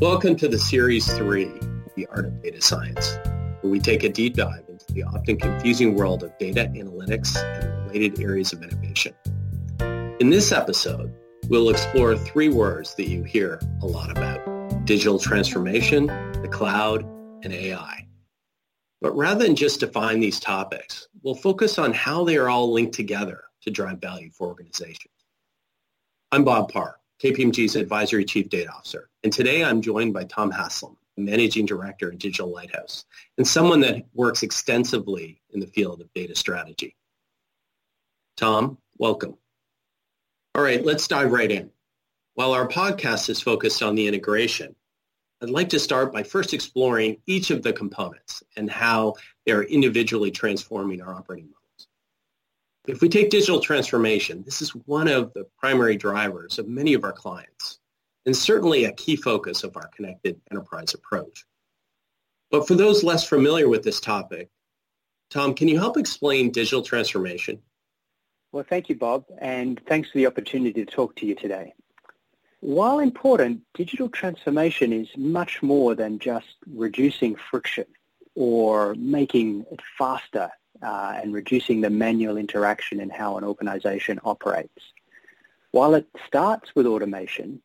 Welcome to the Series 3, The Art of Data Science, where we take a deep dive into the often confusing world of data analytics and related areas of innovation. In this episode, we'll explore three words that you hear a lot about, digital transformation, the cloud, and AI. But rather than just define these topics, we'll focus on how they are all linked together to drive value for organizations. I'm Bob Parr, KPMG's Advisory Chief Data Officer, and today I'm joined by Tom Haslam, Managing Director at Digital Lighthouse, and someone that works extensively in the field of data strategy. Tom, welcome. All right, let's dive right in. While our podcast is focused on the integration, I'd like to start by first exploring each of the components and how they're individually transforming our operating model. If we take digital transformation, this is one of the primary drivers of many of our clients and certainly a key focus of our connected enterprise approach. But for those less familiar with this topic, Tom, can you help explain digital transformation? Well, thank you, Bob, and thanks for the opportunity to talk to you today. While important, digital transformation is much more than just reducing friction or making it faster uh, and reducing the manual interaction in how an organization operates. While it starts with automation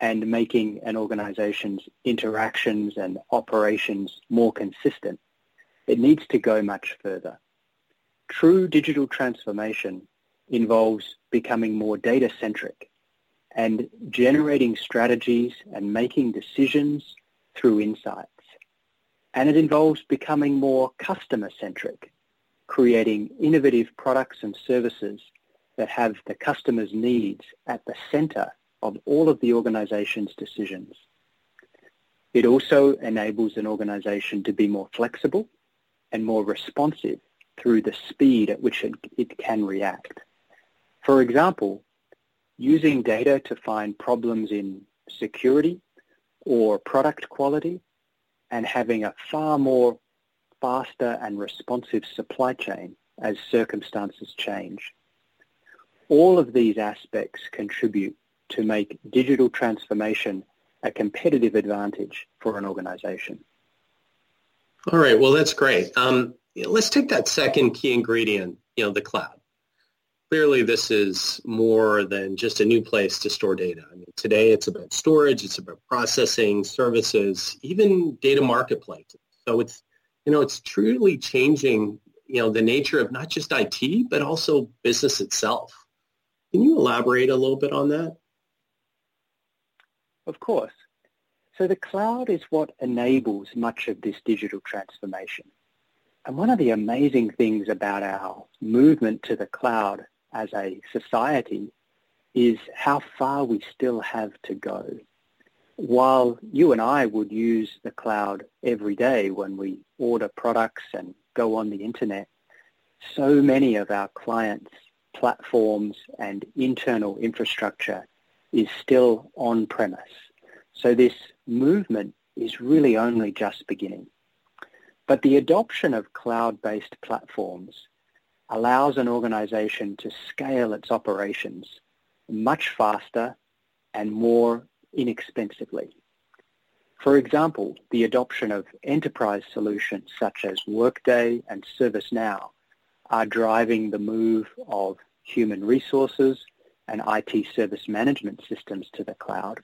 and making an organization's interactions and operations more consistent, it needs to go much further. True digital transformation involves becoming more data-centric and generating strategies and making decisions through insights. And it involves becoming more customer-centric creating innovative products and services that have the customer's needs at the center of all of the organization's decisions. It also enables an organization to be more flexible and more responsive through the speed at which it, it can react. For example, using data to find problems in security or product quality and having a far more faster and responsive supply chain as circumstances change. All of these aspects contribute to make digital transformation a competitive advantage for an organization. All right, well, that's great. Um, let's take that second key ingredient, you know, the cloud. Clearly, this is more than just a new place to store data. I mean, today it's about storage, it's about processing, services, even data marketplaces. So it's you know, it's truly changing, you know, the nature of not just IT, but also business itself. Can you elaborate a little bit on that? Of course. So the cloud is what enables much of this digital transformation. And one of the amazing things about our movement to the cloud as a society is how far we still have to go while you and I would use the cloud every day when we order products and go on the internet, so many of our clients' platforms and internal infrastructure is still on-premise. So this movement is really only just beginning. But the adoption of cloud-based platforms allows an organization to scale its operations much faster and more inexpensively. For example, the adoption of enterprise solutions such as Workday and ServiceNow are driving the move of human resources and IT service management systems to the cloud.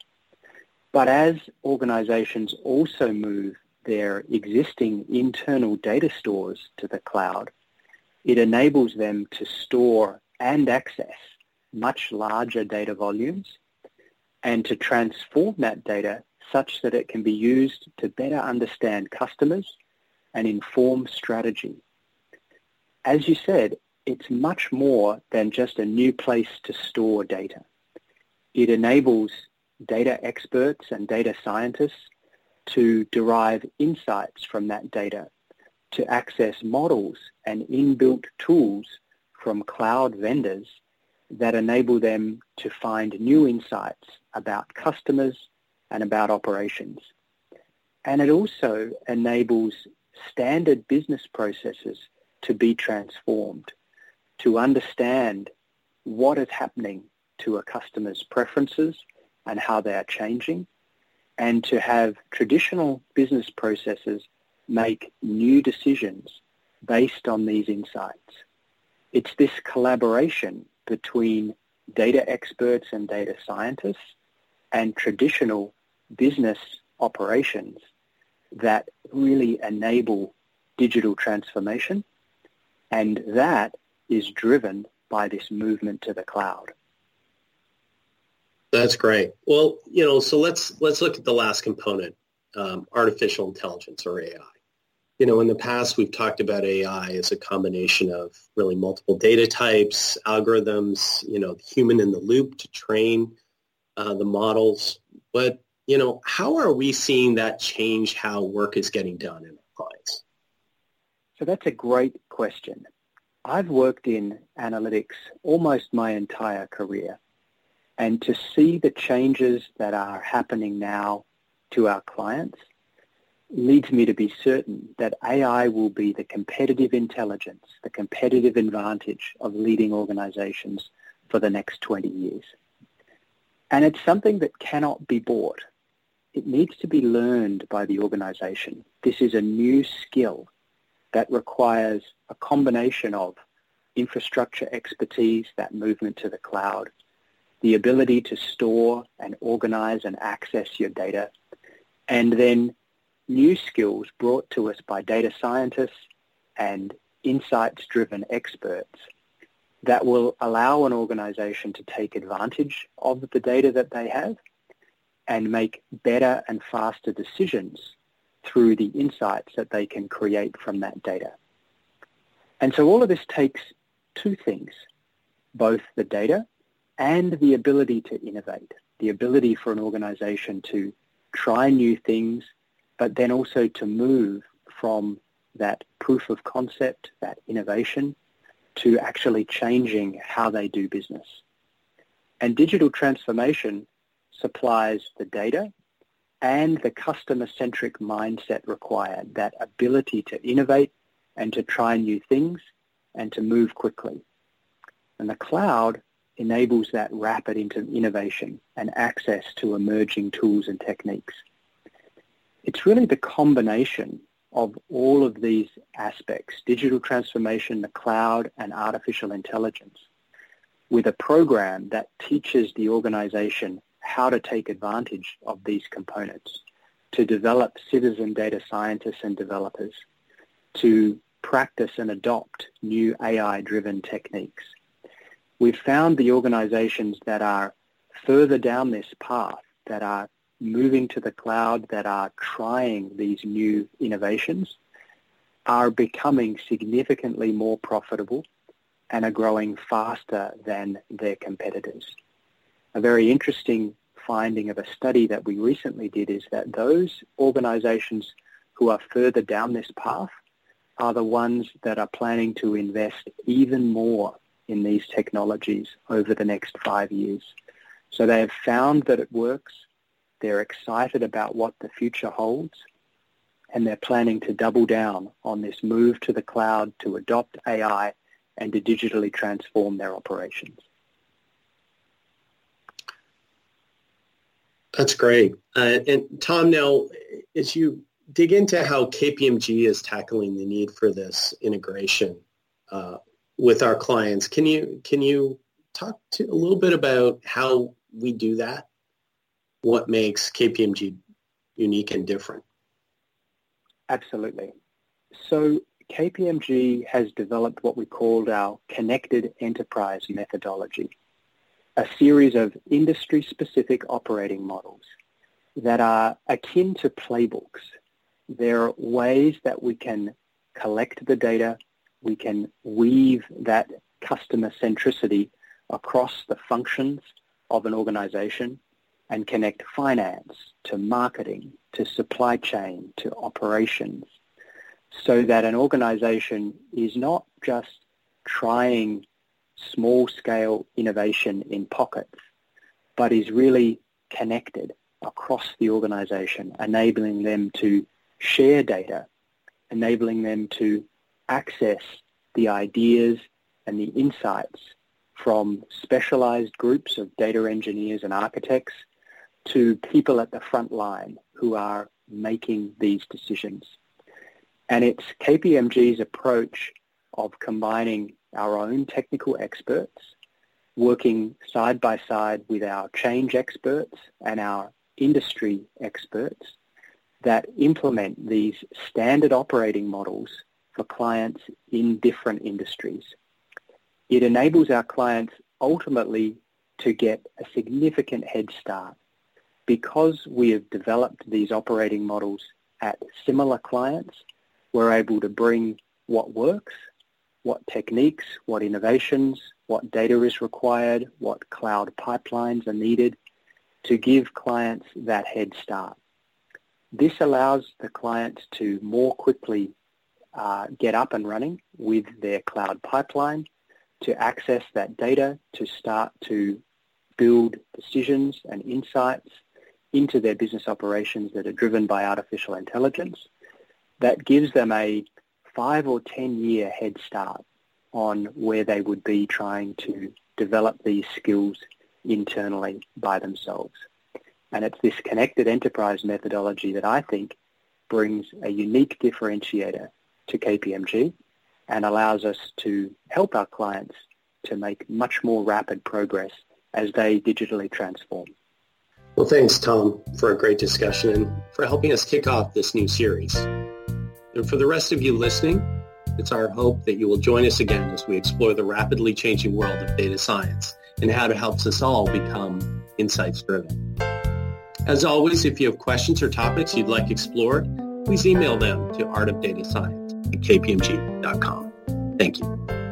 But as organizations also move their existing internal data stores to the cloud, it enables them to store and access much larger data volumes and to transform that data such that it can be used to better understand customers and inform strategy. As you said, it's much more than just a new place to store data. It enables data experts and data scientists to derive insights from that data, to access models and inbuilt tools from cloud vendors that enable them to find new insights about customers and about operations. And it also enables standard business processes to be transformed, to understand what is happening to a customer's preferences and how they are changing, and to have traditional business processes make new decisions based on these insights. It's this collaboration between data experts and data scientists and traditional business operations that really enable digital transformation and that is driven by this movement to the cloud. That's great. Well, you know, so let's let's look at the last component, um, artificial intelligence or AI. You know, in the past we've talked about AI as a combination of really multiple data types, algorithms, you know, human in the loop to train uh, the models. But you know, how are we seeing that change how work is getting done in our clients? So that's a great question. I've worked in analytics almost my entire career. And to see the changes that are happening now to our clients leads me to be certain that AI will be the competitive intelligence, the competitive advantage of leading organizations for the next 20 years. And it's something that cannot be bought. It needs to be learned by the organization. This is a new skill that requires a combination of infrastructure expertise, that movement to the cloud, the ability to store and organize and access your data, and then new skills brought to us by data scientists and insights-driven experts that will allow an organization to take advantage of the data that they have and make better and faster decisions through the insights that they can create from that data. And so all of this takes two things, both the data and the ability to innovate, the ability for an organization to try new things, but then also to move from that proof of concept, that innovation, to actually changing how they do business. And digital transformation supplies the data and the customer-centric mindset required, that ability to innovate and to try new things and to move quickly. And the cloud enables that rapid innovation and access to emerging tools and techniques. It's really the combination of all of these aspects, digital transformation, the cloud, and artificial intelligence, with a program that teaches the organization how to take advantage of these components, to develop citizen data scientists and developers, to practice and adopt new AI-driven techniques. We've found the organizations that are further down this path, that are moving to the cloud, that are trying these new innovations, are becoming significantly more profitable and are growing faster than their competitors. A very interesting finding of a study that we recently did is that those organizations who are further down this path are the ones that are planning to invest even more in these technologies over the next five years. So they have found that it works. They're excited about what the future holds and they're planning to double down on this move to the cloud to adopt AI and to digitally transform their operations. That's great. Uh, and Tom, now, as you dig into how KPMG is tackling the need for this integration uh, with our clients. Can you can you talk to a little bit about how we do that? What makes KPMG unique and different? Absolutely. So KPMG has developed what we called our connected enterprise methodology, a series of industry-specific operating models that are akin to playbooks there are ways that we can collect the data, we can weave that customer centricity across the functions of an organization and connect finance to marketing, to supply chain, to operations, so that an organization is not just trying small-scale innovation in pockets, but is really connected across the organization, enabling them to share data, enabling them to access the ideas and the insights from specialized groups of data engineers and architects to people at the front line who are making these decisions. And it's KPMG's approach of combining our own technical experts, working side by side with our change experts and our industry experts that implement these standard operating models for clients in different industries. It enables our clients ultimately to get a significant head start because we have developed these operating models at similar clients, we're able to bring what works, what techniques, what innovations, what data is required, what cloud pipelines are needed to give clients that head start. This allows the clients to more quickly uh, get up and running with their cloud pipeline, to access that data, to start to build decisions and insights into their business operations that are driven by artificial intelligence that gives them a five or ten year head start on where they would be trying to develop these skills internally by themselves. And it's this connected enterprise methodology that I think brings a unique differentiator to KPMG and allows us to help our clients to make much more rapid progress as they digitally transform. Well, thanks, Tom, for a great discussion and for helping us kick off this new series. And for the rest of you listening, it's our hope that you will join us again as we explore the rapidly changing world of data science and how it helps us all become insights driven. As always, if you have questions or topics you'd like explored, please email them to artofdatascience at kpmg.com. Thank you.